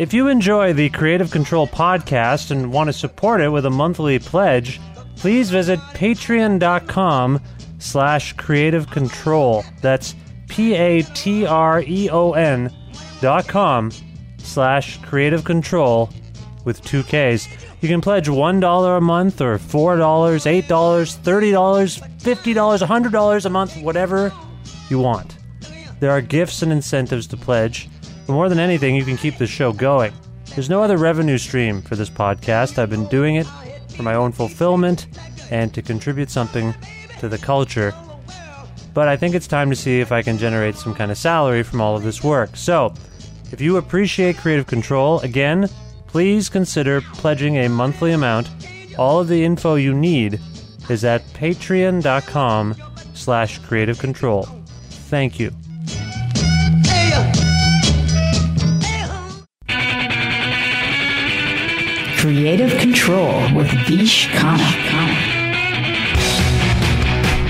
If you enjoy the Creative Control podcast and want to support it with a monthly pledge, please visit patreon.com slash creative control. That's P-A-T-R-E-O-N dot com slash creative control with two Ks. You can pledge $1 a month or $4, $8, $30, $50, $100 a month, whatever you want. There are gifts and incentives to pledge. But more than anything, you can keep the show going. There's no other revenue stream for this podcast. I've been doing it for my own fulfillment and to contribute something to the culture. But I think it's time to see if I can generate some kind of salary from all of this work. So, if you appreciate Creative Control, again, please consider pledging a monthly amount. All of the info you need is at patreon.com slash creative control. Thank you. Creative Control with Vish Khanna.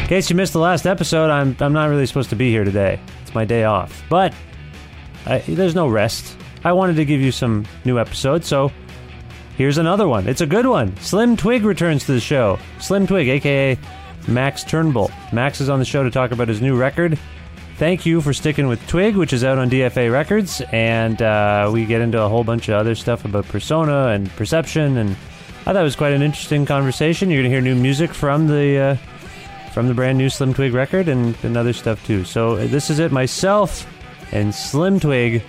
In case you missed the last episode, I'm, I'm not really supposed to be here today. It's my day off. But I, there's no rest. I wanted to give you some new episodes, so here's another one. It's a good one. Slim Twig returns to the show. Slim Twig, aka Max Turnbull. Max is on the show to talk about his new record. Thank you for sticking with Twig, which is out on DFA Records, and uh, we get into a whole bunch of other stuff about persona and perception, and I thought it was quite an interesting conversation. You're gonna hear new music from the uh, from the brand new Slim Twig record and, other stuff too. So uh, this is it, myself and Slim Twig.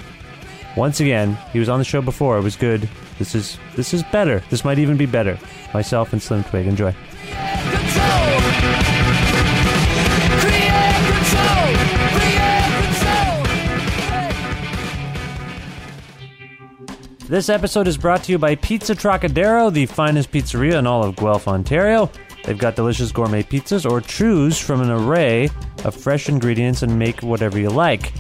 Once again, he was on the show before. It was good. This is this is better. This might even be better. Myself and Slim Twig. Enjoy. This episode is brought to you by Pizza Trocadero, the finest pizzeria in all of Guelph, Ontario. They've got delicious gourmet pizzas, or choose from an array of fresh ingredients and make whatever you like.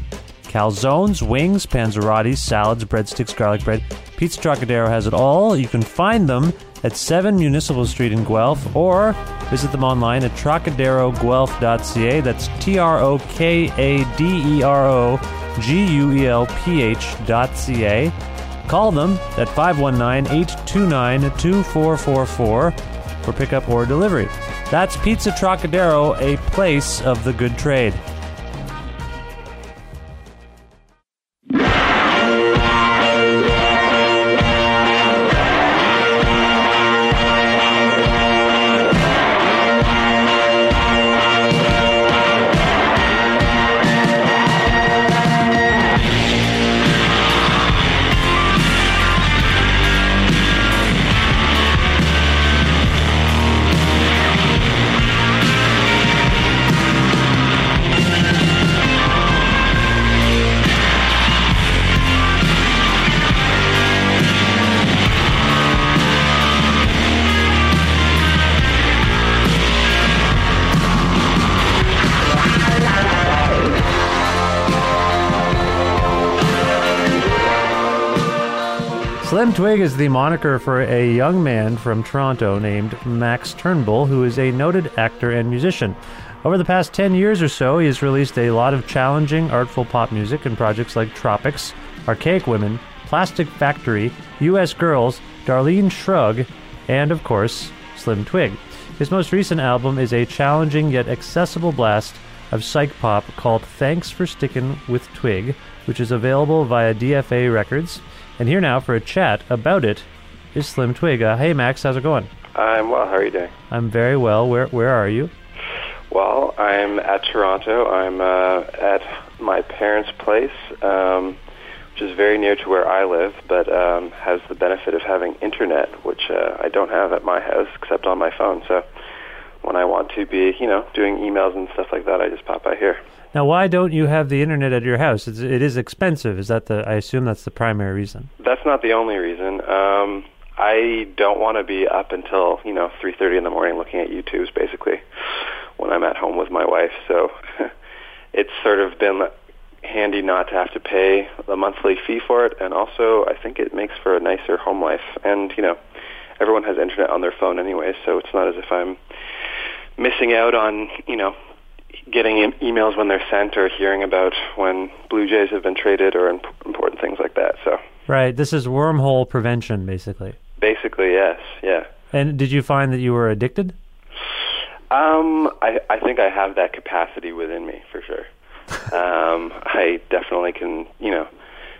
Calzones, wings, panzerotti, salads, breadsticks, garlic bread. Pizza Trocadero has it all. You can find them at 7 Municipal Street in Guelph or visit them online at trocaderoguelph.ca. That's T R O K A D E R O G U E L P H dot C A. Call them at 519 829 2444 for pickup or delivery. That's Pizza Trocadero, a place of the good trade. Twig is the moniker for a young man from Toronto named Max Turnbull, who is a noted actor and musician. Over the past 10 years or so, he has released a lot of challenging, artful pop music in projects like Tropics, Archaic Women, Plastic Factory, U.S. Girls, Darlene Shrug, and, of course, Slim Twig. His most recent album is a challenging yet accessible blast of psych pop called Thanks for Stickin' with Twig, which is available via DFA Records. And here now for a chat about it is Slim Twig. Uh, hey, Max, how's it going? I'm well. How are you doing? I'm very well. Where, where are you? Well, I'm at Toronto. I'm uh, at my parents' place, um, which is very near to where I live, but um, has the benefit of having internet, which uh, I don't have at my house except on my phone. So when I want to be, you know, doing emails and stuff like that, I just pop by here. Now, why don't you have the internet at your house? It's, it is expensive. Is that the? I assume that's the primary reason. That's not the only reason. Um, I don't want to be up until you know 3:30 in the morning looking at YouTube's basically when I'm at home with my wife. So it's sort of been handy not to have to pay a monthly fee for it, and also I think it makes for a nicer home life. And you know, everyone has internet on their phone anyway, so it's not as if I'm missing out on you know getting e- emails when they're sent or hearing about when Blue Jays have been traded or imp- important things like that. So Right. This is wormhole prevention, basically. basically, yes, yeah. And did you find that you were addicted? Um, I, I think I have that capacity within me for sure. um, I definitely can, you know,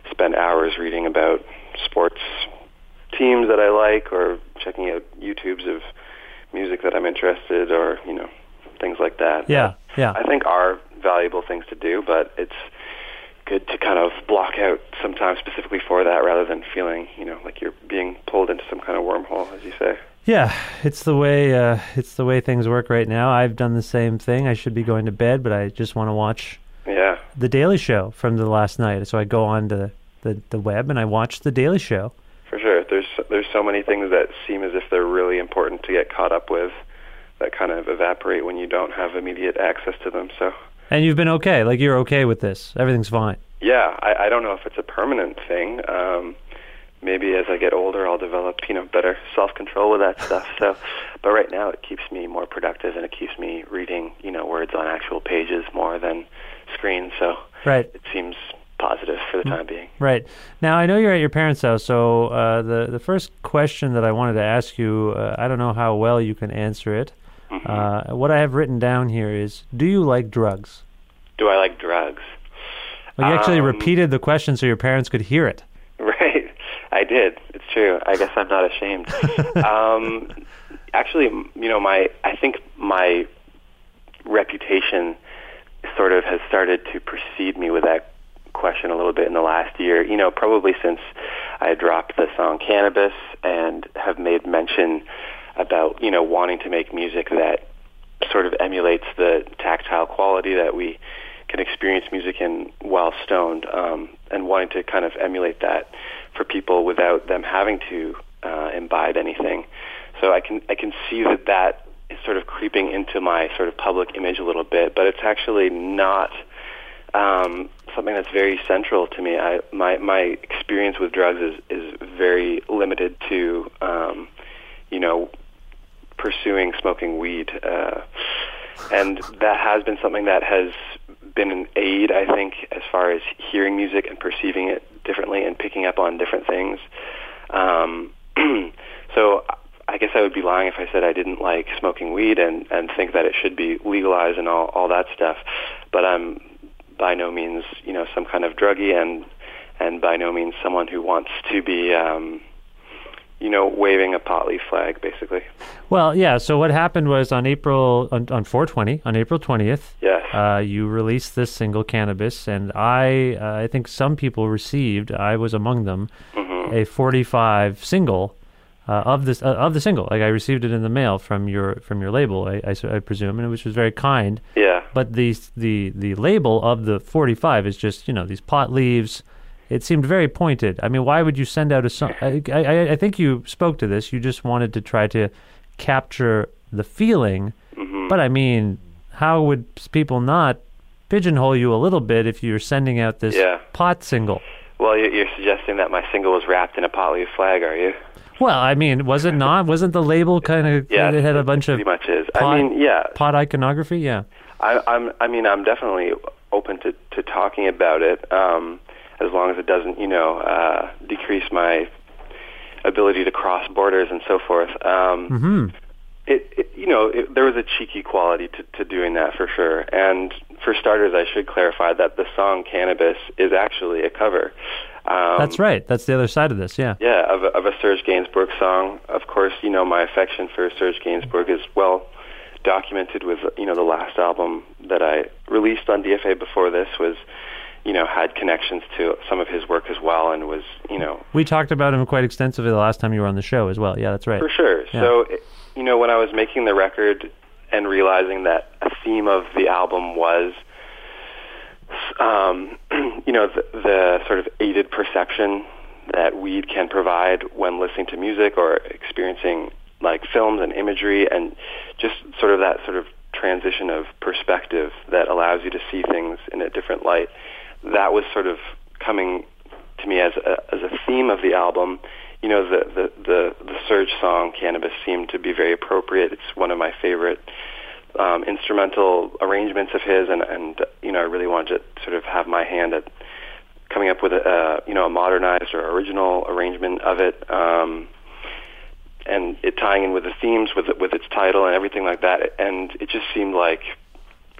spend hours reading about sports teams that I like or checking out YouTubes of music that I'm interested or, you know, things like that. Yeah. Yeah. I think are valuable things to do, but it's good to kind of block out some time specifically for that rather than feeling, you know, like you're being pulled into some kind of wormhole, as you say. Yeah, it's the way uh, it's the way things work right now. I've done the same thing. I should be going to bed, but I just want to watch Yeah. the Daily Show from the last night. So I go on to the, the, the web and I watch the Daily Show. For sure. There's there's so many things that seem as if they're really important to get caught up with that kind of evaporate when you don't have immediate access to them. So And you've been okay. Like you're okay with this. Everything's fine. yeah, I, I don't know if it's a permanent thing. Um, maybe as I get older, I'll develop you know better self control with that stuff. So, but right now it keeps me more productive and it keeps me reading you know words on actual pages more than screens. So Right. it seems positive for the time being. Right. Now I know you're at your parents' house, so uh, the the first question that I wanted to ask you, uh, I don't know how well you can answer it. Uh, what I have written down here is, do you like drugs? Do I like drugs? Well, you actually Um, repeated the question so your parents could hear it. Right, I did. It's true. I guess I'm not ashamed. um, actually, you know, my I think my reputation sort of has started to precede me with that question a little bit in the last year. You know, probably since I dropped the song Cannabis and have made mention about you know wanting to make music that sort of emulates the tactile quality that we can experience music in while stoned, um, and wanting to kind of emulate that for people without them having to uh, imbibe anything. So I can I can see that that is sort of creeping into my sort of public image a little bit, but it's actually not um, something that's very central to me. I, my my experience with drugs is is very limited to um, you know pursuing smoking weed, uh, and that has been something that has been an aid, I think, as far as hearing music and perceiving it differently and picking up on different things. Um, so I guess I would be lying if I said I didn't like smoking weed and and think that it should be legalized and all all that stuff. But I'm by no means you know some kind of druggie and and by no means someone who wants to be um, you know waving a pot leaf flag basically. Well, yeah. So what happened was on April on, on 420 on April 20th, Yes. uh, you released this single "Cannabis," and I uh, I think some people received. I was among them. A 45 single. Uh, of this uh, of the single, like I received it in the mail from your from your label, I I presume, and which was very kind. yeah. But the the the label of the 45 is just you know these pot leaves. It seemed very pointed. I mean, why would you send out a song? I, I, I think you spoke to this. You just wanted to try to capture the feeling. Mm-hmm. But I mean, how would people not pigeonhole you a little bit if you're sending out this Yeah. pot single? Well, you- you're suggesting that my single was wrapped in a pot leaf flag, are you? Well, I mean, was it not? Wasn't the label kind of? Yeah, it had a bunch of pretty much is. pot- I mean, yeah. pot iconography. Yeah. I, I'm. I mean, I'm definitely open to to talking about it, um, as long as it doesn't, you know, uh, decrease my ability to cross borders and so forth. Um, hmm it, it you know it, there was a cheeky quality to, to doing that for sure. And for starters, I should clarify that the song "Cannabis" is actually a cover. Um, That's right. That's the other side of this. Yeah. Yeah, of a, of a Serge Gainsbourg song. Of course, you know my affection for Serge Gainsbourg is well documented with you know the last album that I released on DFA before this was you know had connections to some of his work as well and was you know We talked about him quite extensively the last time you were on the show as well. Yeah, that's right. for sure. Yeah. So, you know, when I was making the record and realizing that a theme of the album was, um, you know, the, the sort of aided perception that weed can provide when listening to music or experiencing like films and imagery, and just sort of that sort of transition of perspective that allows you to see things in a different light. That was sort of coming to me as a, as a theme of the album. You know, the, the, the, the Serge song, Cannabis, seemed to be very appropriate. It's one of my favorite um, instrumental arrangements of his, and, and, you know, I really wanted to sort of have my hand at coming up with a, uh, you know, a modernized or original arrangement of it. Um, and it tying in with the themes, with with its title and everything like that, and it just seemed like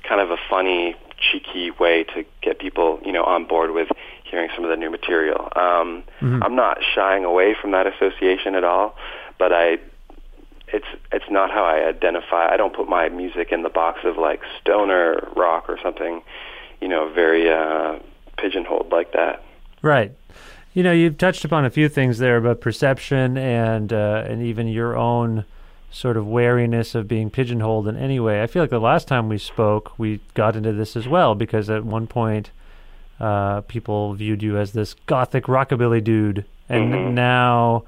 kind of a funny, cheeky way to get people, you know, on board with hearing some of the new material. Um, I'm not shying away from that association at all, but I, it's it's not how I identify. I don't put my music in the box of like stoner rock or something, you know, very uh, pigeonholed like that. Right. You know, you've touched upon a few things there about perception and uh, and even your own sort of wariness of being pigeonholed in any way. I feel like the last time we spoke, we got into this as well because at one point uh, people viewed you as this gothic rockabilly dude, and now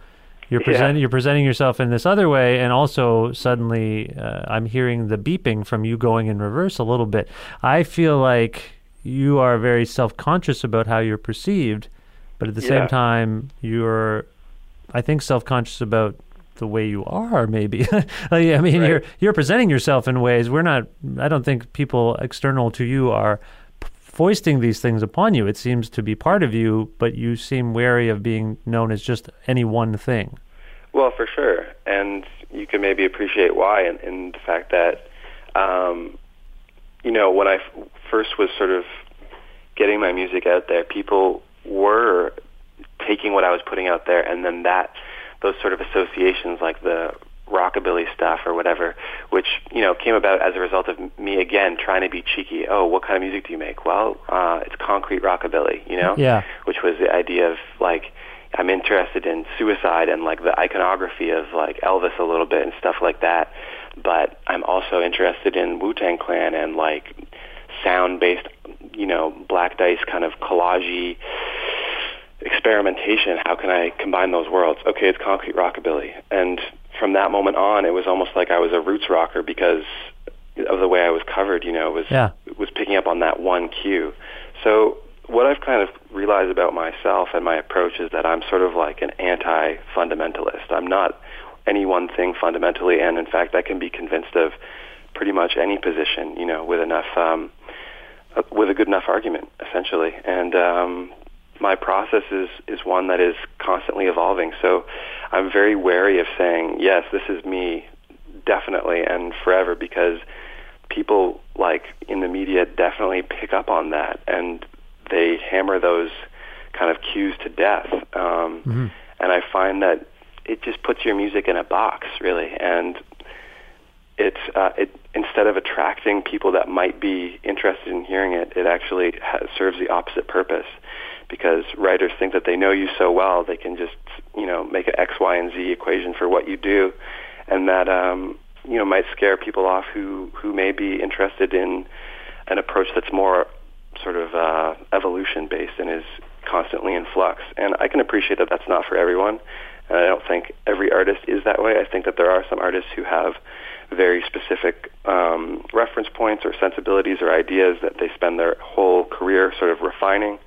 you're Yeah. presenting you're presenting yourself in this other way, and also suddenly uh, I'm hearing the beeping from you going in reverse a little bit. I feel like you are very self conscious about how you're perceived, but at the same time you're, I think, self conscious about the way you are. Maybe like, I mean Right. you're you're presenting yourself in ways we're not. I don't think people external to you are foisting these things upon you. It seems to be part of you, but you seem wary of being known as just any one thing. Well, for sure, and you can maybe appreciate why, in, in the fact that, um, you know, when I f- first was sort of getting my music out there, people were taking what I was putting out there, and then that, those sort of associations, like the rockabilly stuff or whatever, which you know came about as a result of me again trying to be cheeky. Oh, what kind of music do you make? Well, uh, it's concrete rockabilly, you know Yeah. which was the idea of like I'm interested in suicide and like the iconography of like Elvis a little bit and stuff like that. But I'm also interested in Wu Tang Clan and like sound based, you know, black dice kind of collagey experimentation. How can I combine those worlds? Okay, it's concrete rockabilly. And from that moment on, it was almost like I was a roots rocker because of the way I was covered. You know, was Yeah. was picking up on that one cue. So what I've kind of realized about myself and my approach is that I'm sort of like an anti-fundamentalist. I'm not any one thing fundamentally, and in fact, I can be convinced of pretty much any position, you know, with enough, um, uh, with a good enough argument, essentially. And um, my process is is one that is constantly evolving. So I'm very wary of saying, yes, this is me, definitely and forever, because people like in the media definitely pick up on that and they hammer those kind of cues to death. Um, And I find that it just puts your music in a box, really, and it's uh, it instead of attracting people that might be interested in hearing it, it actually ha- serves the opposite purpose because writers think that they know you so well they can just you know make an X, Y, and Z equation for what you do, and that um, you know might scare people off who who may be interested in an approach that's more sort of uh, evolution based and is constantly in flux. And I can appreciate that that's not for everyone. And I don't think every artist is that way. I think that there are some artists who have very specific um, reference points or sensibilities or ideas that they spend their whole career sort of refining.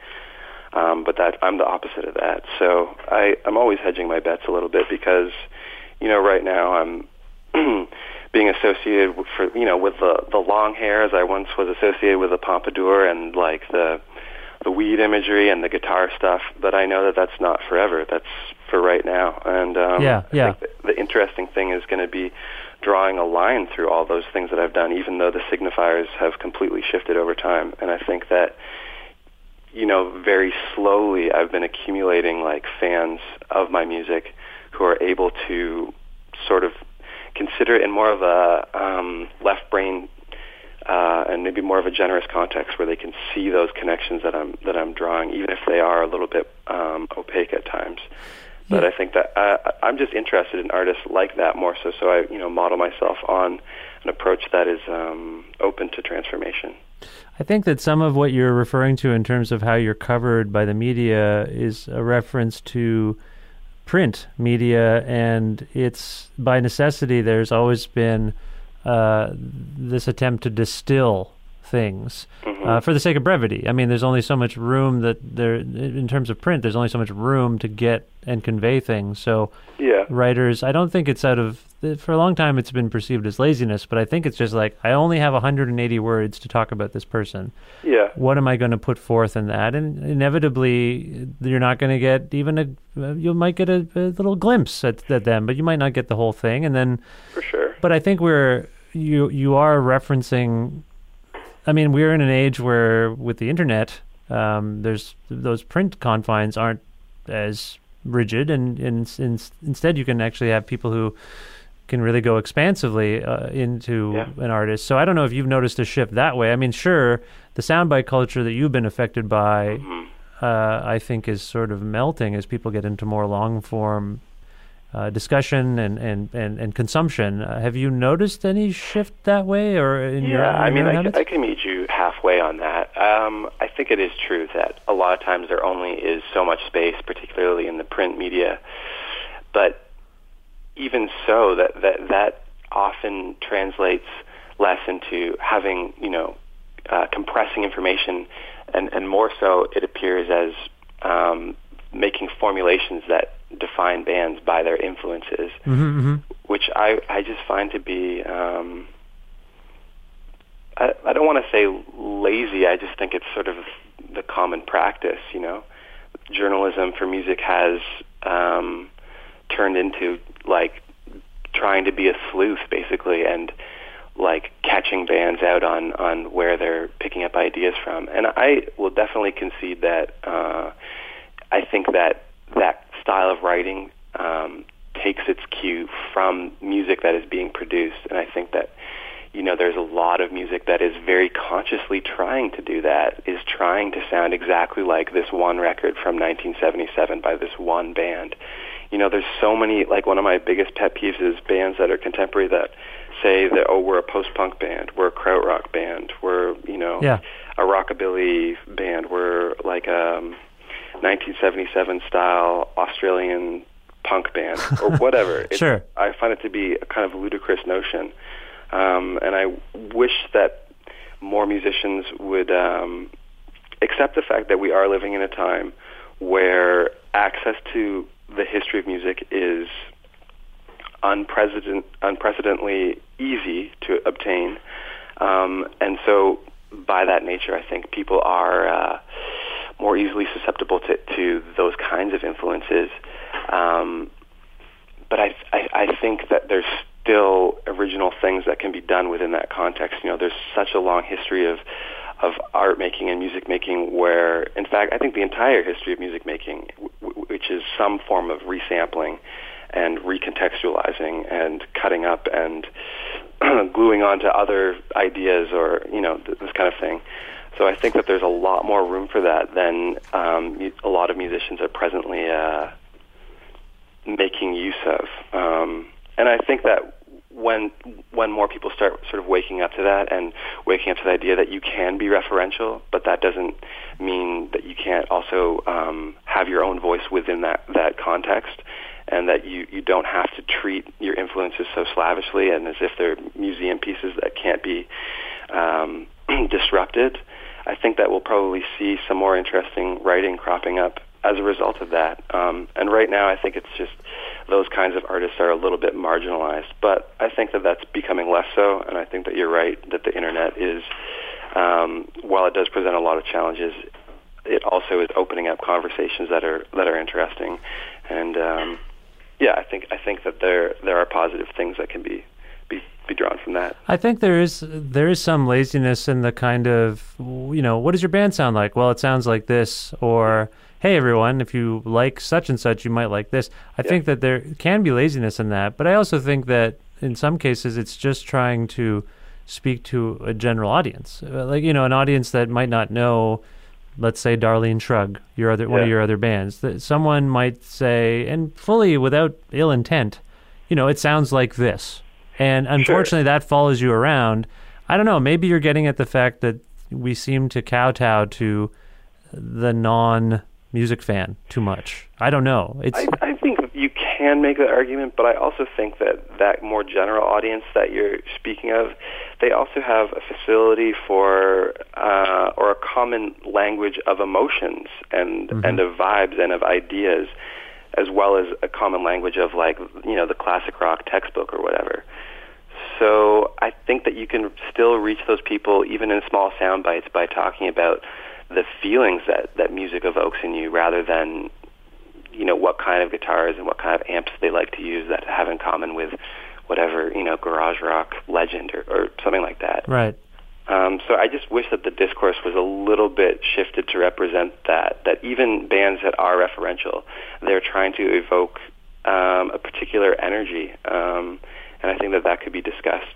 Um, but that I'm the opposite of that. So I, I'm always hedging my bets a little bit because, you know, right now I'm being associated with, for you know with the the long hair as I once was associated with the pompadour and like the the weed imagery and the guitar stuff. But I know that that's not forever. That's for right now. And um, Yeah, yeah. the, the interesting thing is going to be drawing a line through all those things that I've done, even though the signifiers have completely shifted over time. And I think that you know, very slowly I've been accumulating like fans of my music who are able to sort of consider it in more of a um, left brain uh, and maybe more of a generous context where they can see those connections that I'm that I'm drawing, even if they are a little bit um, opaque at times. But I think that uh, I'm just interested in artists like that more so. So I, you know, model myself on an approach that is um, open to transformation. I think that some of what you're referring to in terms of how you're covered by the media is a reference to print media, and it's by necessity. There's always been uh, this attempt to distill things uh, for the sake of brevity. I mean, there's only so much room that there, in terms of print, there's only so much room to get and convey things. So Yeah. writers, I don't think it's out of for a long time it's been perceived as laziness, but I think it's just like I only have 180 words to talk about this person. Yeah. What am I going to put forth in that? And inevitably, you're not going to get even a. uh, You might get a, a little glimpse at, at them, but you might not get the whole thing. And then, For sure. but I think we're you you are referencing. I mean, we're in an age where with the internet, um, there's those print confines aren't as rigid, and, and, and instead you can actually have people who can really go expansively uh, into Yeah. an artist. So I don't know if you've noticed a shift that way. I mean, sure, the soundbite culture that you've been affected by, uh, I think, is sort of melting as people get into more long form uh, discussion and and and, and consumption. Uh, have you noticed any shift that way, or in your Yeah, I mean, your I, habits? I can meet you halfway on that. Um, I think it is true that a lot of times there only is so much space, particularly in the print media. But even so, that that that often translates less into having you know uh, compressing information, and and more so, it appears as um, making formulations that define bands by their influences, which I I just find to be. Um, I, I don't want to say lazy. I just think it's sort of the common practice. You know, journalism for music has um, turned into like trying to be a sleuth, basically, and like catching bands out on on where they're picking up ideas from. And I will definitely concede that. Uh, I think that that style of writing um, takes its cue from music that is being produced, and I think that you know there's a lot of music that is very consciously trying to do that, is trying to sound exactly like this one record from 1977 by this one band. You know, there's so many. Like one of my biggest pet peeves is bands that are contemporary that say that oh we're a post-punk band, we're a krautrock band, we're you know Yeah. a rockabilly band, we're like um 1977 style Australian punk band or whatever. Sure. I find it to be a kind of ludicrous notion, um, and I wish that more musicians would um, accept the fact that we are living in a time where access to the history of music is unprecedented, unprecedentedly easy to obtain, um, and so by that nature, I think people are uh, more easily susceptible to, to those kinds of influences. Um, but I, I, I think that there's still original things that can be done within that context. You know, there's such a long history of of art making and music making where, in fact, I think the entire history of music making, w- which is some form of resampling and recontextualizing and cutting up and gluing onto other ideas or, you know, th- this kind of thing. So I think that there's a lot more room for that than um, a lot of musicians are presently uh, making use of. Um, and I think that when when more people start sort of waking up to that and waking up to the idea that you can be referential, but that doesn't mean that you can't also um, have your own voice within that that context, and that you you don't have to treat your influences so slavishly and as if they're museum pieces that can't be um, disrupted. I think that we'll probably see some more interesting writing cropping up as a result of that. Um, and right now, I think it's just those kinds of artists are a little bit marginalized. But I think that that's becoming less so, and I think that you're right that the internet is, um, while it does present a lot of challenges, it also is opening up conversations that are that are interesting, and um, yeah, I think I think that there there are positive things that can be be be drawn from that. I think there is there is some laziness in the kind of you know what does your band sound like? Well, it sounds like this, or hey everyone, if you like such and such, you might like this. I Yeah. think that there can be laziness in that, but I also think that in some cases it's just trying to speak to a general audience, uh, like you know an audience that might not know. Let's say Darlene Shrug, your other one of your other bands. That someone might say, and fully without ill intent, you know, it sounds like this. And unfortunately, that follows you around. I don't know. Maybe you're getting at the fact that we seem to kowtow to the non music fan too much. I don't know. It's I, I think you can make that argument, but I also think that that more general audience that you're speaking of, they also have a facility for uh, or a common language of emotions and and of vibes and of ideas, as well as a common language of like you know the classic rock textbook or whatever. So I think that you can still reach those people even in small sound bites by talking about the feelings that that music evokes in you rather than you know what kind of guitars and what kind of amps they like to use that have in common with whatever you know garage rock legend or, or something like that. right. Um, so I just wish that the discourse was a little bit shifted to represent that. That even bands that are referential, they're trying to evoke um, a particular energy, um, and I think that that could be discussed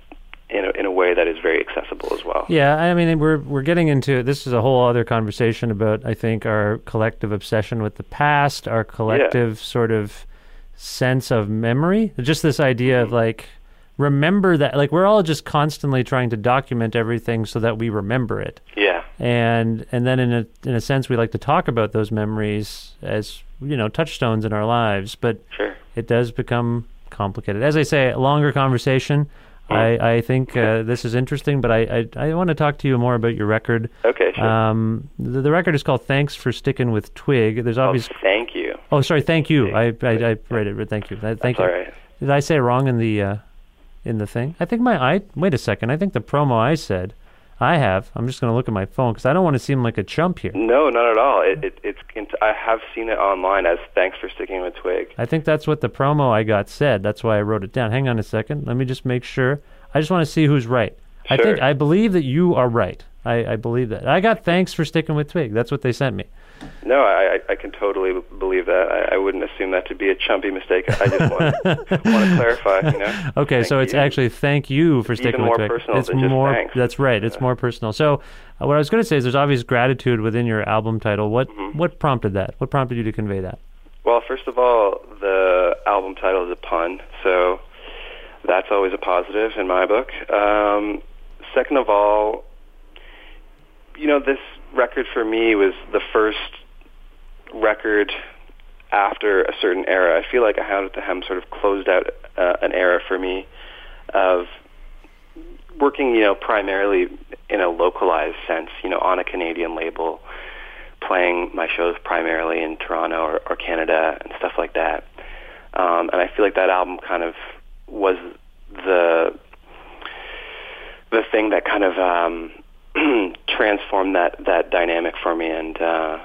in a, in a way that is very accessible as well. Yeah, I mean, we're we're getting into this is a whole other conversation about I think our collective obsession with the past, our collective sort of sense of memory. Just this idea of mm-hmm. like remember that like we're all just constantly trying to document everything so that we remember it. Yeah. and and then in a in a sense we like to talk about those memories as you know touchstones in our lives but Sure. it does become complicated. As i say a longer conversation. I i think uh, this is interesting but i i, I want to talk to you more about your record. Okay. Sure. um the, the record is called thanks for sticking with twig. There's oh, thank you. oh sorry thank you. I i, I read it thank you. Thank you. All right. did i say it wrong in the uh in the thing? I think my i wait a second. I think the promo i said I have. I'm just going to look at my phone because I don't want to seem like a chump here. No, not at all. It, it, it's. I have seen it online as thanks for sticking with Twig. I think that's what the promo I got said. That's why I wrote it down. Hang on a second. Let me just make sure. I just want to see who's right. Sure. I think I believe that you are right. I, I believe that. I got thanks for sticking with Twig. That's what they sent me. No, I, I can totally believe that. I, I wouldn't assume that to be a chumpy mistake. I just want, want to clarify. You know. Okay, Thank so it's you. actually thank you for sticking with personal it's more. thanks. That's right. It's more personal. So uh, what I was going to say is there's obvious gratitude within your album title. What Mm-hmm. what prompted that? What prompted you to convey that? Well, first of all, the album title is a pun, so that's always a positive in my book. Um, second of all, you know, this record for me was the first record after a certain era. I feel like I had to have sort of closed out uh, an era for me of working, you know, primarily in a localized sense, you know, on a Canadian label, playing my shows primarily in Toronto or, or Canada and stuff like that. Um, and I feel like that album kind of was the the thing that kind of um, transformed that that dynamic for me and uh,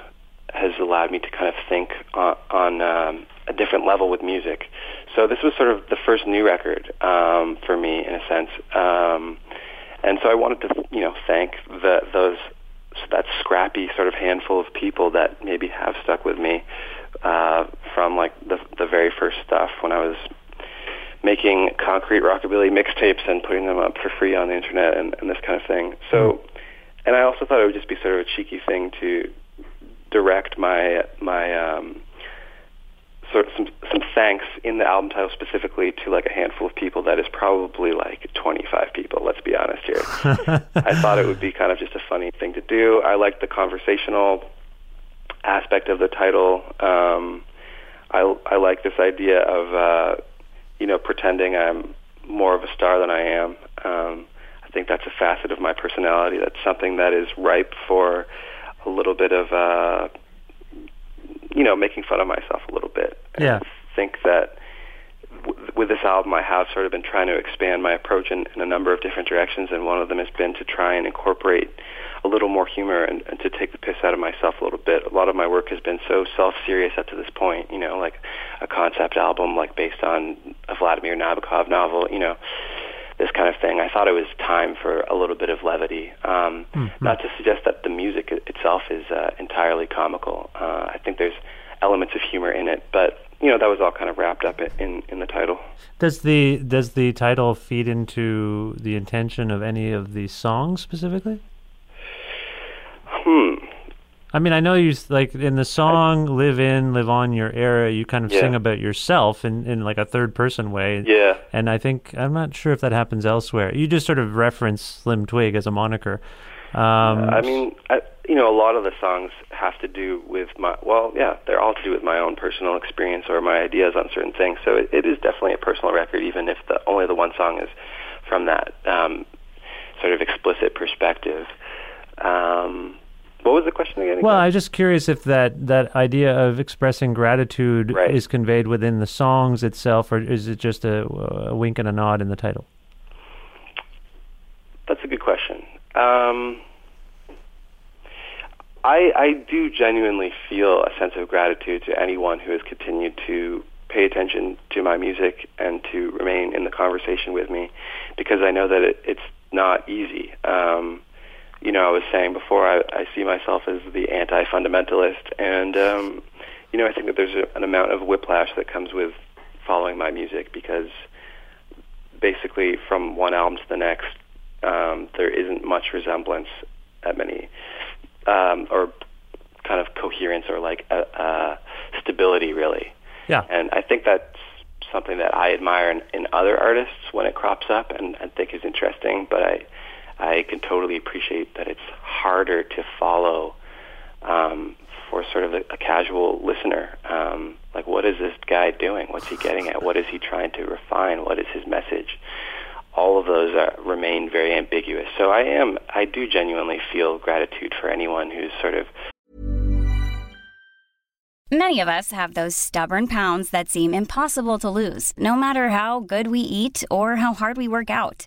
has allowed me to kind of think on, on um, a different level with music. So this was sort of the first new record um, for me in a sense, um, and so I wanted to you know thank the, those that scrappy sort of handful of people that maybe have stuck with me uh, from like the the very first stuff when I was making concrete rockabilly mixtapes and putting them up for free on the internet and, and this kind of thing. So, and I also thought it would just be sort of a cheeky thing to direct my my um, sort of some some thanks in the album title specifically to like a handful of people that is probably like 25 people. Let's be honest here. I thought it would be kind of just a funny thing to do. I like the conversational aspect of the title. Um, I I like this idea of uh, you know pretending I'm more of a star than I am. Um, think that's a facet of my personality. That's something that is ripe for a little bit of uh, you know, making fun of myself a little bit. Yeah. I think that w- with this album, I have sort of been trying to expand my approach in, in a number of different directions, and one of them has been to try and incorporate a little more humor and, and to take the piss out of myself a little bit. A lot of my work has been so self-serious up to this point, you know, like a concept album, like based on a Vladimir Nabokov novel, you know, this kind of thing. I thought it was time for a little bit of levity. Um, Not to suggest that the music itself is uh, entirely comical. Uh, I think there's elements of humor in it, but you know that was all kind of wrapped up in in, in the title. Does the does the title feed into the intention of any of the songs specifically? Hmm. I mean, I know you s- like in the song "Live In, Live On Your Era," you kind of Yeah. sing about yourself in, in like a third person way. Yeah. And I think I'm not sure if that happens elsewhere. You just sort of reference Slim Twig as a moniker. Um, I mean, I, you know, a lot of the songs have to do with my. Well, yeah, they're all to do with my own personal experience or my ideas on certain things. So it, it is definitely a personal record, even if the only the one song is from that um, sort of explicit perspective. Um, what was the question again? well, I'm just curious if that, that idea of expressing gratitude Right. is conveyed within the songs itself, or is it just a, a wink and a nod in the title? That's a good question. Um, I I do genuinely feel a sense of gratitude to anyone who has continued to pay attention to my music and to remain in the conversation with me, because I know that it, it's not easy. Um, you know, I was saying before, I, I see myself as the anti-fundamentalist, and um, you know, I think that there's a, an amount of whiplash that comes with following my music because basically from one album to the next, um, there isn't much resemblance at many, um, or kind of coherence or like uh, uh, stability, really. Yeah. And I think that's something that I admire in, in other artists when it crops up and, and think is interesting. But I, I can totally appreciate that it's harder to follow um, for sort of a, a casual listener. Um, like, what is this guy doing? What's he getting at? What is he trying to refine? What is his message? All of those are, remain very ambiguous. So I am, I do genuinely feel gratitude for anyone who's sort of Many of us have those stubborn pounds that seem impossible to lose, no matter how good we eat or how hard we work out.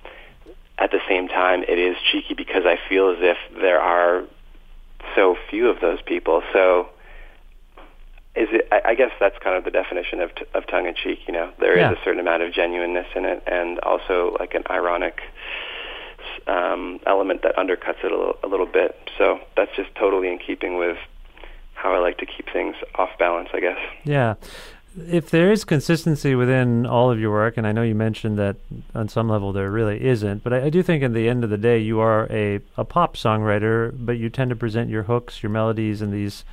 at the same time, it is cheeky because I feel as if there are so few of those people. So, is it? I, I guess that's kind of the definition of t- of tongue in cheek. You know, there is Yeah. a certain amount of genuineness in it, and also like an ironic um, element that undercuts it a little, a little bit. So that's just totally in keeping with how I like to keep things off balance, I guess. Yeah. If there is consistency within all of your work, and I know you mentioned that on some level there really isn't, but I, I do think at the end of the day you are a, a pop songwriter, but you tend to present your hooks, your melodies in these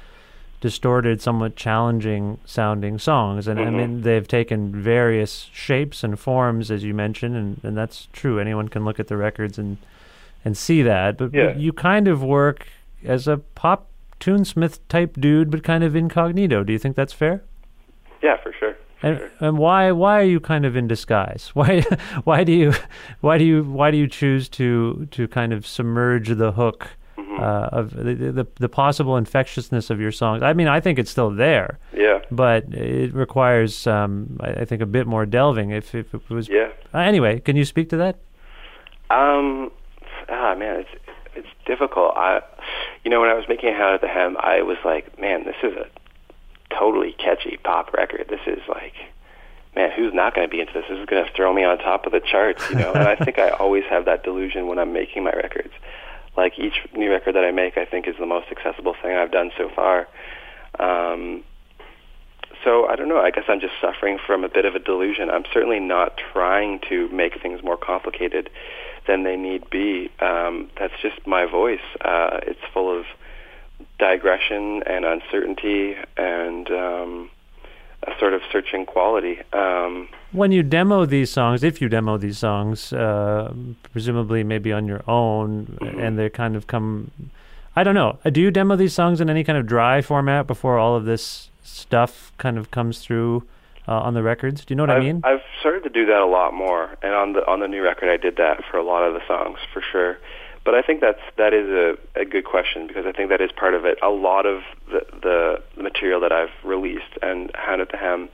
distorted, somewhat challenging sounding songs. And I mm-hmm. mean, they've taken various shapes and forms, as you mentioned, and, and that's true. Anyone can look at the records and, and see that. But, Yeah. but you kind of work as a pop tunesmith type dude, but kind of incognito. Do you think that's fair? Yeah, for sure. For And, sure. and why why are you kind of in disguise? Why why do you why do you why do you choose to to kind of submerge the hook Mm-hmm. uh, of the, the the possible infectiousness of your songs? I mean, I think it's still there, Yeah. but it requires um, I, I think a bit more delving. If if it was Yeah. Uh, anyway, can you speak to that? Um, ah, man, it's it's difficult. I, you know, when I was making Hound at the Hem, I was like, man, this is a totally catchy pop record. This is like, man, who's not going to be into this? This is going to throw me on top of the charts, you know. and I think I always have that delusion when I'm making my records. Like each new record that I make, I think is the most accessible thing I've done so far. Um, so I don't know. I guess I'm just suffering from a bit of a delusion. I'm certainly not trying to make things more complicated than they need be. Um, that's just my voice. Uh, it's full of digression and uncertainty and um, a sort of searching quality. Um, when you demo these songs, if you demo these songs, uh, presumably maybe on your own, Mm-hmm. and they kind of come. I don't know. Do you demo these songs in any kind of dry format before all of this stuff kind of comes through uh, on the records? Do you know what I've, I mean? I've started to do that a lot more, and on the on the new record, I did that for a lot of the songs for sure. But I think that's that is a, a good question because I think that is part of it. A lot of the the, material that I've released and Hound at the Hem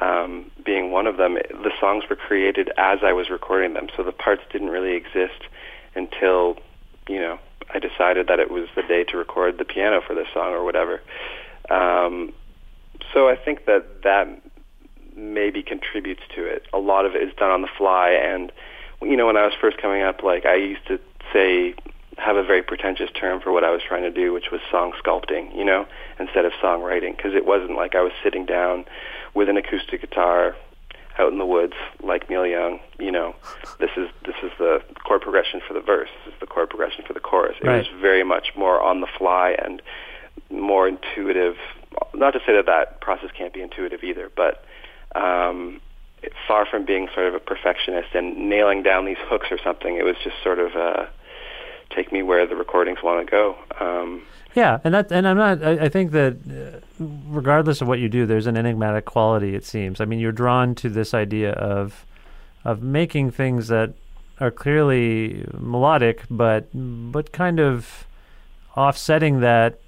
um, being one of them, the songs were created as I was recording them, so the parts didn't really exist until you know I decided that it was the day to record the piano for this song or whatever. Um, so I think that that maybe contributes to it. A lot of it is done on the fly, and you know, when I was first coming up, like I used to say, have a very pretentious term for what I was trying to do, which was song sculpting, you know, instead of songwriting, because it wasn't like I was sitting down with an acoustic guitar out in the woods like Neil Young. You know, this is this is the chord progression for the verse. This is the chord progression for the chorus. It Right. was very much more on the fly and more intuitive. Not to say that that process can't be intuitive either, but um, far from being sort of a perfectionist and nailing down these hooks or something, it was just sort of uh, take me where the recordings want to go. Um, Yeah, and that and I'm not. I, I think that uh, regardless of what you do, there's an enigmatic quality. It seems. I mean, you're drawn to this idea of of making things that are clearly melodic, but but kind of offsetting that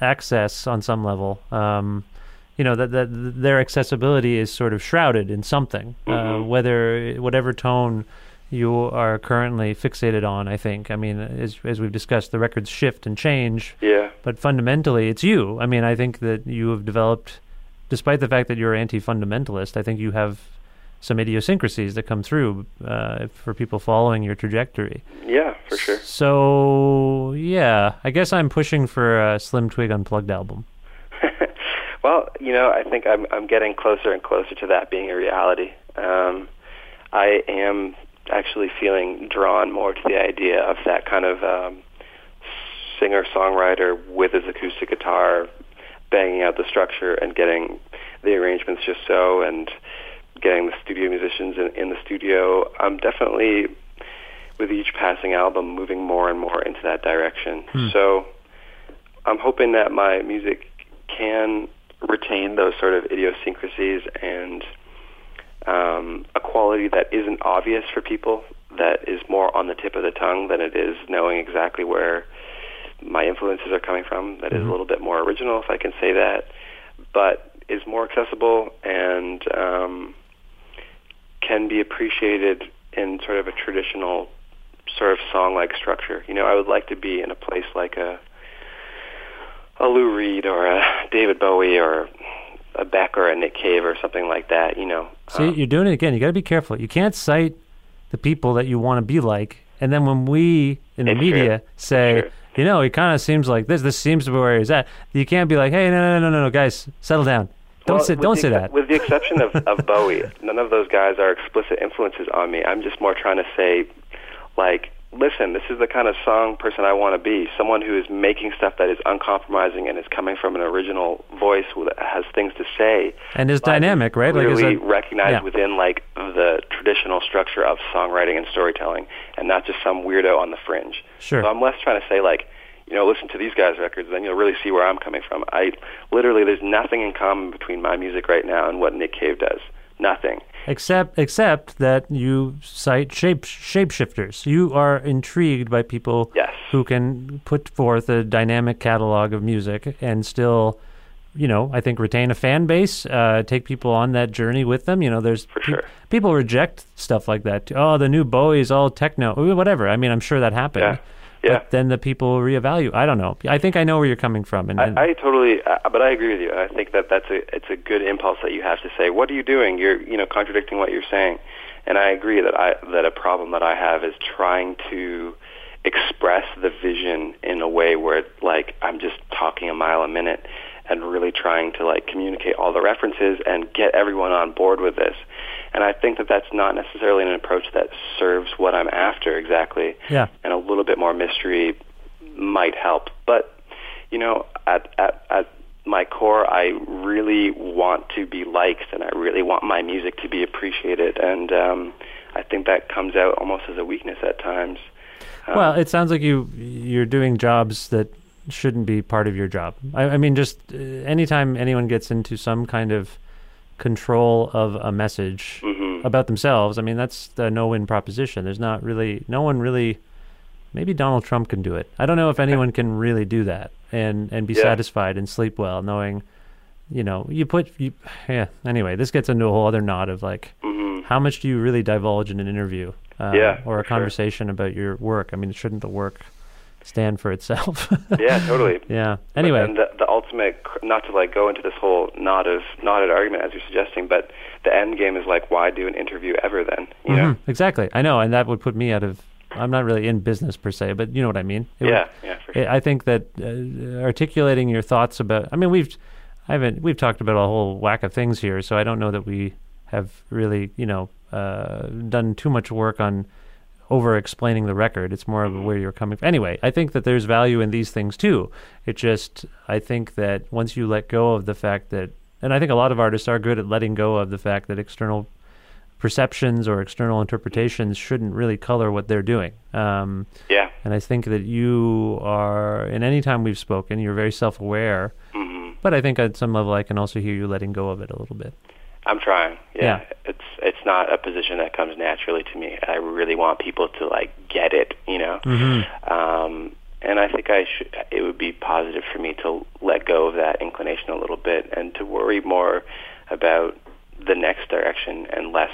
access on some level. Um, you know that that their accessibility is sort of shrouded in something, uh, whether whatever tone you are currently fixated on. I think. I mean, as as we've discussed, the records shift and change yeah, but fundamentally it's you. I mean, I think that you have developed, despite the fact that you're anti-fundamentalist, I think you have some idiosyncrasies that come through uh, for people following your trajectory. yeah, for sure. So yeah, I guess I'm pushing for a Slim Twig Unplugged album. Well, you know, I think I'm I'm getting closer and closer to that being a reality. Um, I am actually feeling drawn more to the idea of that kind of um, singer songwriter with his acoustic guitar, banging out the structure and getting the arrangements just so, and getting the studio musicians in, in the studio. I'm definitely with each passing album moving more and more into that direction. So I'm hoping that my music can retain those sort of idiosyncrasies and um, a quality that isn't obvious for people, that is more on the tip of the tongue than it is knowing exactly where my influences are coming from, That is a little bit more original, if I can say that, but is more accessible and um, can be appreciated in sort of a traditional sort of song-like structure. You know, I would like to be in a place like a a Lou Reed or a David Bowie or a Beck or a Nick Cave or something like that. You know, See, Um, you're doing it again. You got to be careful. You can't cite the people that you want to be like, and then when we in the media true. say, you know, he kind of seems like this. This seems to be where he's at. You can't be like, hey, no, no, no, no, no, guys, settle down. Don't Well, say, don't say that. With the exception of, of Bowie, none of those guys are explicit influences on me. I'm just more trying to say, like, listen, this is the kind of song person I want to be. Someone who is making stuff that is uncompromising and is coming from an original voice that has things to say. And is dynamic, right? Like, is that- recognized yeah. within like the traditional structure of songwriting and storytelling, and not just some weirdo on the fringe. Sure. So I'm less trying to say like, you know, listen to these guys' records, then you'll really see where I'm coming from. I literally, there's nothing in common between my music right now and what Nick Cave does. Nothing. Except except that you cite shape shapeshifters. You are intrigued by people Yes. who can put forth a dynamic catalog of music and still, you know, I think retain a fan base, uh, take people on that journey with them. You know, there's For sure. people reject stuff like that. Oh, the new Bowie is all techno, whatever. I mean, I'm sure that happened. Yeah. Yeah. but then the people reevaluate. I don't know. I think I know where you're coming from. And, and I, I totally, uh, but I agree with you. I think that that's a it's a good impulse that you have to say, "What are you doing? You're you know contradicting what you're saying." And I agree that I that a problem that I have is trying to express the vision in a way where it's like I'm just talking a mile a minute and really trying to like communicate all the references and get everyone on board with this. And I think that that's not necessarily an approach that serves what I'm after exactly. Yeah. And a little bit more mystery might help. But you know, at at at my core, I really want to be liked, and I really want my music to be appreciated. And um, I think that comes out almost as a weakness at times. Um, well, it sounds like you you're doing jobs that shouldn't be part of your job. I, I mean, just uh, anytime anyone gets into some kind of control of a message Mhm. about themselves, I mean, that's the no-win proposition. There's not really no one really. Maybe Donald Trump can do it. I don't know if anyone can really do that and and be Yeah. satisfied and sleep well, knowing, you know, you put you. Yeah. Anyway, this gets into a whole other knot of like, mhm. how much do you really divulge in an interview uh, Yeah, or a for sure. conversation about your work? I mean, it shouldn't the work stand for itself? Yeah, totally. yeah. Anyway, and the, the ultimate, not to like go into this whole knot of knotted argument as you're suggesting, but the end game is like, why do an interview ever then? You know? mhm, exactly. I know, and that would put me out of. I'm not really in business per se, but you know what I mean. It would- Yeah, yeah, for sure. I think that uh, articulating your thoughts about. I mean, we've, I haven't. We've talked about a whole whack of things here, so I don't know that we have really, you know, uh, done too much work on over explaining the record. It's more of where you're coming from. Anyway, I think that there's value in these things too. It just, I think that once you let go of the fact that, and I think a lot of artists are good at letting go of the fact that external perceptions or external interpretations shouldn't really color what they're doing. Um, Yeah. and I think that you are, in any time we've spoken, you're very self aware. hmm But I think at some level, I can also hear you letting go of it a little bit. I'm trying. Yeah. Yeah. It's it's not a position that comes naturally to me. I really want people to like get it, you know. Mm-hmm. Um, and I think I should. It would be positive for me to let go of that inclination a little bit and to worry more about the next direction and less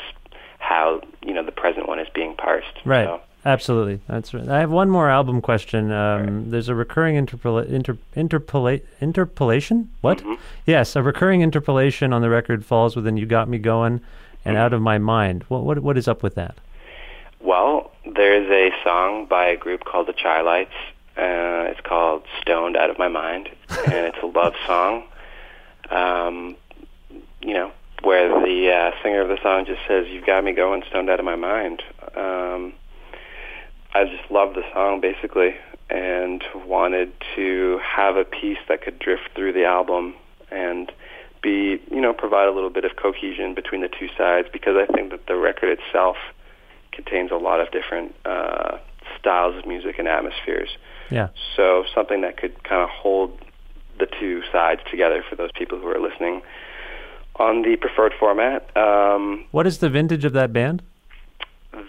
how you know the present one is being parsed. Right. So, Absolutely. That's right. I have one more album question. Um, There's a recurring interpola- inter- interpola- interpolation. What? Mhm. Yes, a recurring interpolation on the record falls within "You Got Me Going" and "Out of My Mind." What what what is up with that? well, there's a song by a group called the Chi-Lites. Uh, it's called "Stoned Out of My Mind," and it's a love song. Um, you know, where the uh, singer of the song just says, "You've got me going stoned out of my mind." Um, I just love the song basically, and wanted to have a piece that could drift through the album and be, you know, provide a little bit of cohesion between the two sides because I think that the record itself contains a lot of different uh, styles of music and atmospheres. Yeah. So something that could kind of hold the two sides together for those people who are listening on the preferred format. Um, What is the vintage of that band?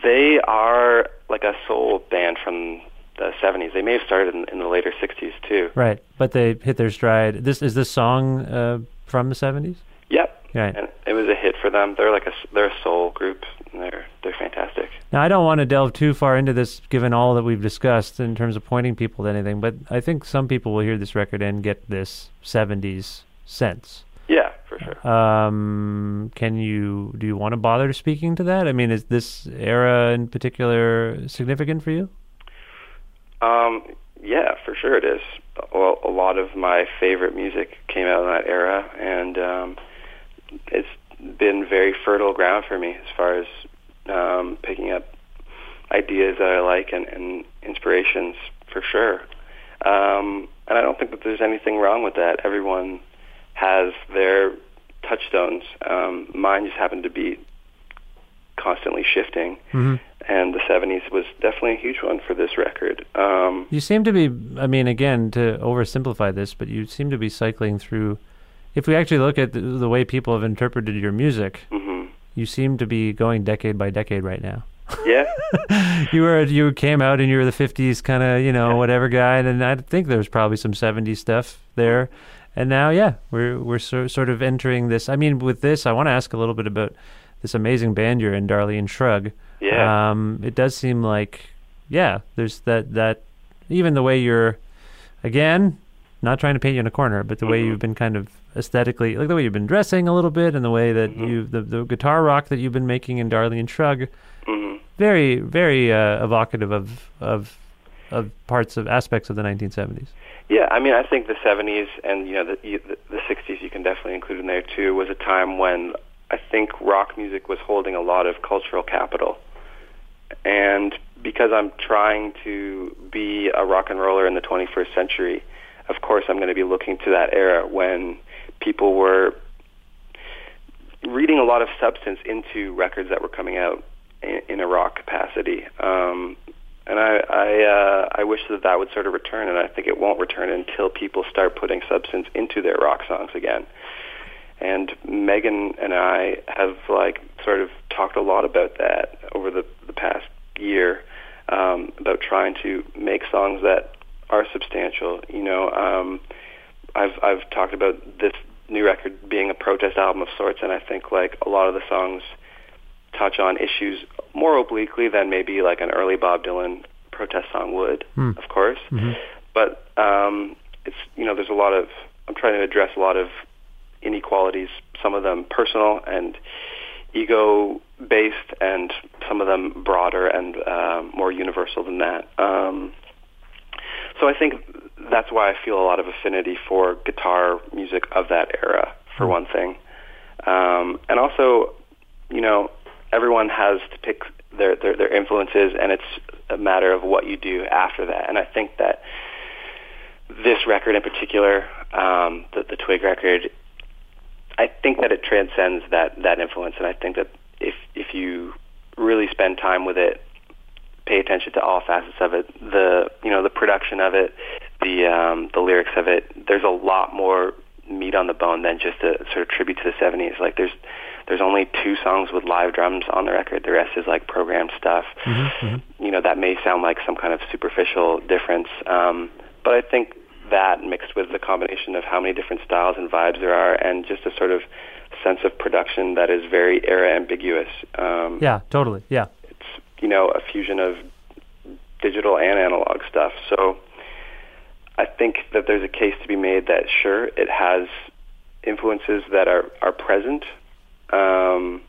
They are like a soul band from the 70s. They may have started in, in the later 60s too. Right, but they hit their stride. This is this song uh, from the '70s. Yep. Right. And it was a hit for them. They're like a they're a soul group. And they're they're fantastic. Now, I don't want to delve too far into this, given all that we've discussed in terms of pointing people to anything. But I think some people will hear this record and get this '70s sense. Um, can you do you want to bother speaking to that? I mean, is this era in particular significant for you? Um, yeah, for sure it is. Well, a lot of my favorite music came out in that era, and um, it's been very fertile ground for me as far as um, picking up ideas that I like and, and inspirations for sure. Um, and I don't think that there's anything wrong with that. Everyone has their touchstones. Um, mine just happened to be constantly shifting, Mm-hmm. and the 70s was definitely a huge one for this record. Um, You seem to be, I mean, again, to oversimplify this, but you seem to be cycling through. If we actually look at the, the way people have interpreted your music, hmm you seem to be going decade by decade right now. Yeah, you were you came out and you were the 50s kind of you know whatever guy and I think there was probably some 70s stuff there and now yeah we're we're so, sort of entering this I mean with this I want to ask a little bit about this amazing band you're in Darlene Shrug. Yeah, um it does seem like yeah there's that that even the way you're, again, not trying to paint you in a corner, but the way you've been kind of aesthetically, like the way you've been dressing a little bit, and the way that you the, the guitar rock that you've been making in Darlene Shrug, very very uh, evocative of of of parts of aspects of the 1970s. Yeah, I mean, I think the '70s and you know the the, the '60s you can definitely include in there too was a time when I think rock music was holding a lot of cultural capital, and because I'm trying to be a rock and roller in the 21st century, of course I'm going to be looking to that era when people were reading a lot of substance into records that were coming out in, in a rock capacity. Um, and I I, uh, I wish that that would sort of return, and I think it won't return until people start putting substance into their rock songs again. And Megan and I have like sort of talked a lot about that over the the past year um, about trying to make songs that are substantial. You know, um, I've I've talked about this new record being a protest album of sorts, and I think like a lot of the songs touch on issues more obliquely than maybe like an early Bob Dylan protest song would, of course. But um, it's you know there's a lot of I'm trying to address a lot of inequalities, some of them personal and ego based, and some of them broader and uh, more universal than that. Um, so I think that's why I feel a lot of affinity for guitar music of that era, for one thing. Um, and also, you know, everyone has to pick their, their, their influences, and it's a matter of what you do after that. And I think that this record in particular, um, the, the Twig record, I think that it transcends that, that influence, and I think that if if you really spend time with it, pay attention to all facets of it, the you know the production of it, the um, the lyrics of it. There's a lot more meat on the bone than just a sort of tribute to the '70s. Like there's there's only two songs with live drums on the record. The rest is like programmed stuff. You know that may sound like some kind of superficial difference, um, but I think that mixed with the combination of how many different styles and vibes there are, and just a sort of sense of production that is very era ambiguous. Um, Yeah, totally. Yeah. it's you know a fusion of digital and analog stuff. So I think that there's a case to be made that sure it has influences that are are present. Um,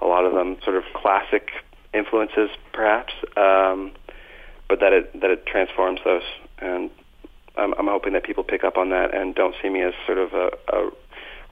a lot of them sort of classic influences, perhaps, um, but that it that it transforms those. And I'm, I'm hoping that people pick up on that and don't see me as sort of a, a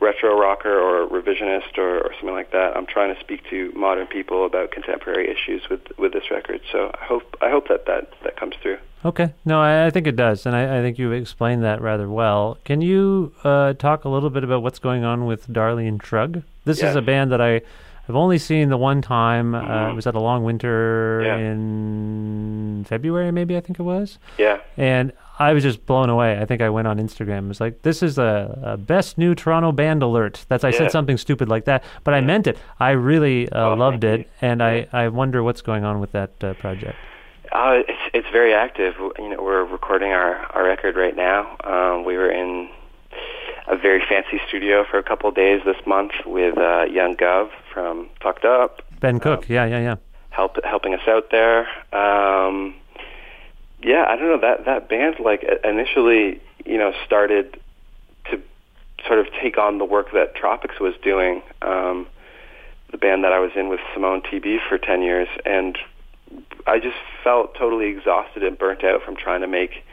retro rocker or revisionist or, or something like that. I'm trying to speak to modern people about contemporary issues with with this record. So I hope I hope that that, that comes through. Okay. No, I, I think it does, and I, I think you explained that rather well. Can you uh, talk a little bit about what's going on with Darlene Shrug? This is a band that I I've only seen the one time. Uh, it was at a long winter Yeah. in February, maybe I think it was, Yeah. and I was just blown away. I think I went on Instagram. It was like, "This is a, a best new Toronto band alert." That's I Yeah. said something stupid like that, but I meant it. I really uh, Oh, loved it, and I I wonder what's going on with that uh, project. Uh, it's it's very active. You know, we're recording our our record right now. Um, we were in a very fancy studio for a couple of days this month with uh, Young Guv from Fucked Up, Ben Cook, yeah, yeah, yeah. help helping us out there. Um, yeah, I don't know that that band like initially, you know, started to sort of take on the work that Tropics was doing. Um, the band that I was in with Simone TB for ten years, and I just felt totally exhausted and burnt out from trying to make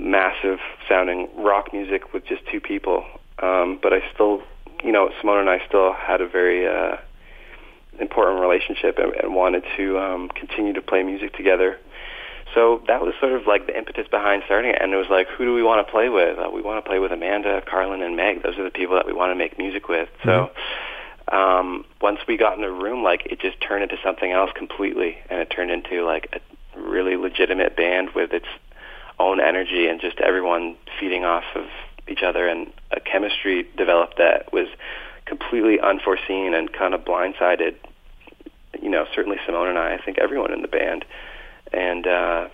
massive sounding rock music with just two people. Um, but I still, you know, Simone and I still had a very uh, important relationship and, and wanted to um, continue to play music together. So that was sort of like the impetus behind starting it. And it was like, who do we want to play with? Uh, we want to play with Amanda, Carlin, and Meg. Those are the people that we want to make music with. So um, once we got in a room, like it just turned into something else completely, and it turned into like a really legitimate band with its own energy and just everyone feeding off of each other, and a chemistry developed that was completely unforeseen and kind of blindsided. You know, certainly Simone and I. I think everyone in the band, and uh,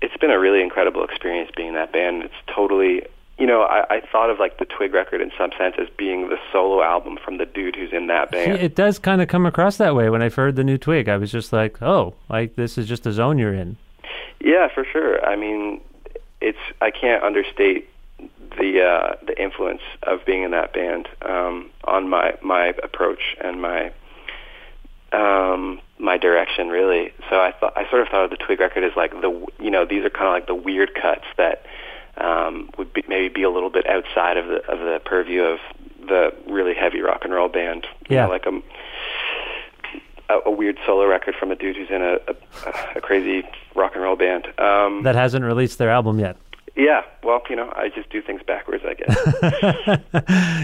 it's been a really incredible experience being in that band. It's totally you know, I, I thought of like the Twig record in some sense as being the solo album from the dude who's in that band. it does kind of come across that way when I heard the new Twig. I was just like, oh, like this is just the zone you're in. Yeah, for sure. I mean, it's I can't understate the uh, the influence of being in that band um, on my my approach and my um, my direction really. So I thought I sort of thought of the Twig record as like the you know these are kind of like the weird cuts that um, would be, maybe be a little bit outside of the of the purview of the really heavy rock and roll band. You Yeah. know, like a, a a weird solo record from a dude who's in a, a, a crazy rock and roll band. Um, That hasn't released their album yet. yeah, well, you know, I just do things backwards, I guess.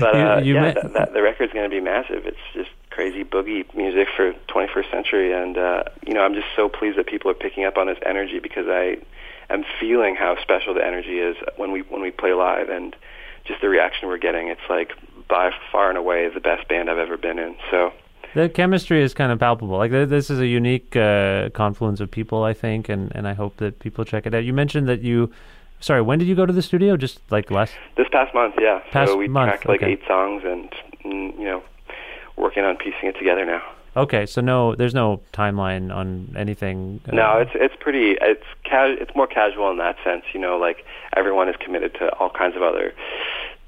but uh, You- you yeah, ma- that, that, the record's going to be massive. It's just crazy boogie music for 21st century, and uh, you know, I'm just so pleased that people are picking up on this energy because I am feeling how special the energy is when we when we play live, and just the reaction we're getting. It's like by far and away the best band I've ever been in. So The chemistry is kind of palpable. Like th- this is a unique uh, confluence of people, I think, and, and I hope that people check it out. You mentioned that you, sorry, when did you go to the studio? Just like last. this past month, yeah, Past so we month, tracked like okay. eight songs, and mm, you know, working on piecing it together now. Okay, so no, there's no timeline on anything. uh, No, it's it's pretty it's ca- it's more casual in that sense. You know, like everyone is committed to all kinds of other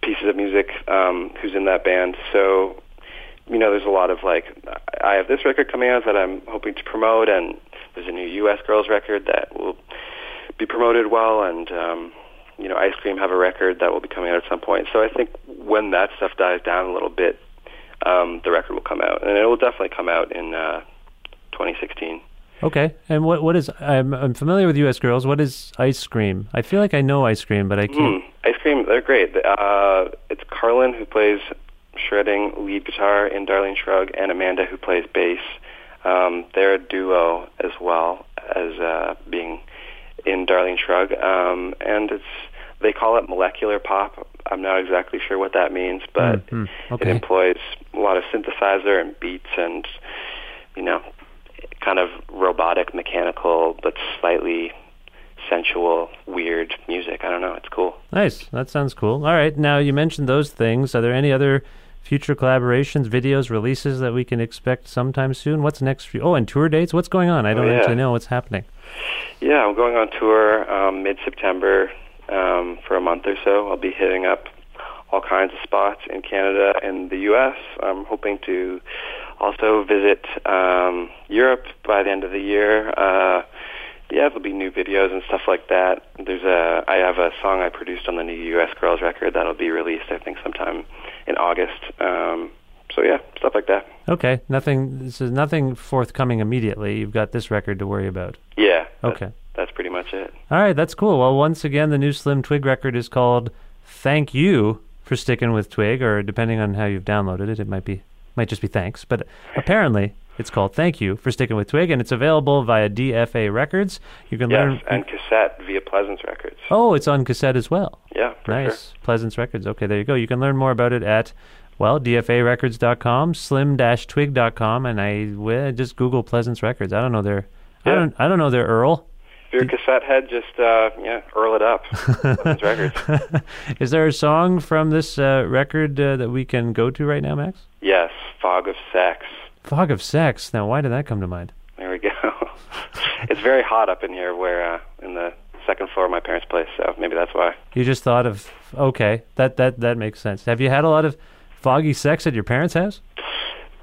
pieces of music um, who's in that band. So, you know, there's a lot of like I have this record coming out that I'm hoping to promote, and there's a new U.S. girls record that will be promoted well, and um, you know, Ice Cream have a record that will be coming out at some point. So I think when that stuff dies down a little bit, um, the record will come out, and it will definitely come out in uh, 2016. Okay, and what what is? I'm I'm familiar with U.S. Girls. What is Ice Cream? I feel like I know Ice Cream, but I can't. Mm, ice cream, they're great. Uh, it's Carlin who plays shredding lead guitar in Darlene Shrug, and Amanda who plays bass. Um, they're a duo as well as uh, being in Darlene Shrug, um, and it's they call it molecular pop. I'm not exactly sure what that means, but Mm, mm, it employs a lot of synthesizer and beats, and you know, kind of robotic, mechanical, but slightly sensual, weird music. I don't know. It's cool. Nice. That sounds cool. All right. Now you mentioned those things. Are there any other future collaborations, videos, releases that we can expect sometime soon? What's next for you? Oh, and tour dates. What's going on? I don't yeah. actually know what's happening. Yeah, I'm going on tour um, mid-September um, for a month or so. I'll be hitting up all kinds of spots in Canada and the U.S. I'm hoping to also visit um, Europe by the end of the year. Uh, yeah, there'll be new videos and stuff like that. There's a I have a song I produced on the new U.S. Girls record that'll be released I think sometime in August. Um, so yeah, stuff like that. Okay. Nothing. This is nothing forthcoming immediately. You've got this record to worry about. Yeah. Okay. that's pretty much it. All right. That's cool. Well, once again, the new Slim Twig record is called "Thank You for Sticking with Twig," or depending on how you've downloaded it, it might be might just be thanks. But apparently, it's called "Thank You for Sticking with Twig," and it's available via DFA Records. You can Yes, learn. and cassette via Pleasence Records. Oh, it's on cassette as well. Yeah, for sure. Nice. Pleasence Records. Okay, there you go. You can learn more about it at, well, dfarecords.com, slim-twig.com, and I just Google Pleasence Records. I don't know their, yeah. I don't, I don't know their Earl. If you're a cassette head, just uh, yeah, earl it up. Pleasence Records. Is there a song from this uh, record uh, that we can go to right now, Max? Yes, Fog of Sex. Fog of Sex. Now, why did that come to mind? There we go. it's very hot up in here, where uh, in the second floor of my parents' place. So maybe that's why. You just thought of, okay, that that that makes sense. Have you had a lot of foggy sex at your parents' house?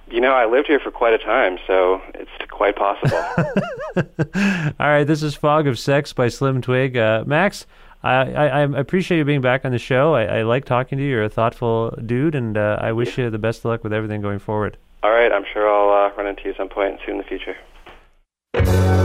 You know, I lived here for quite a time, so it's quite possible. All right, this is Fog of Sex by Slim Twig. Uh, Max, I, I, I appreciate you being back on the show. I, I like talking to you. You're a thoughtful dude, and uh, I wish you the best of luck with everything going forward. All right, I'm sure I'll uh, run into you some point soon in the future.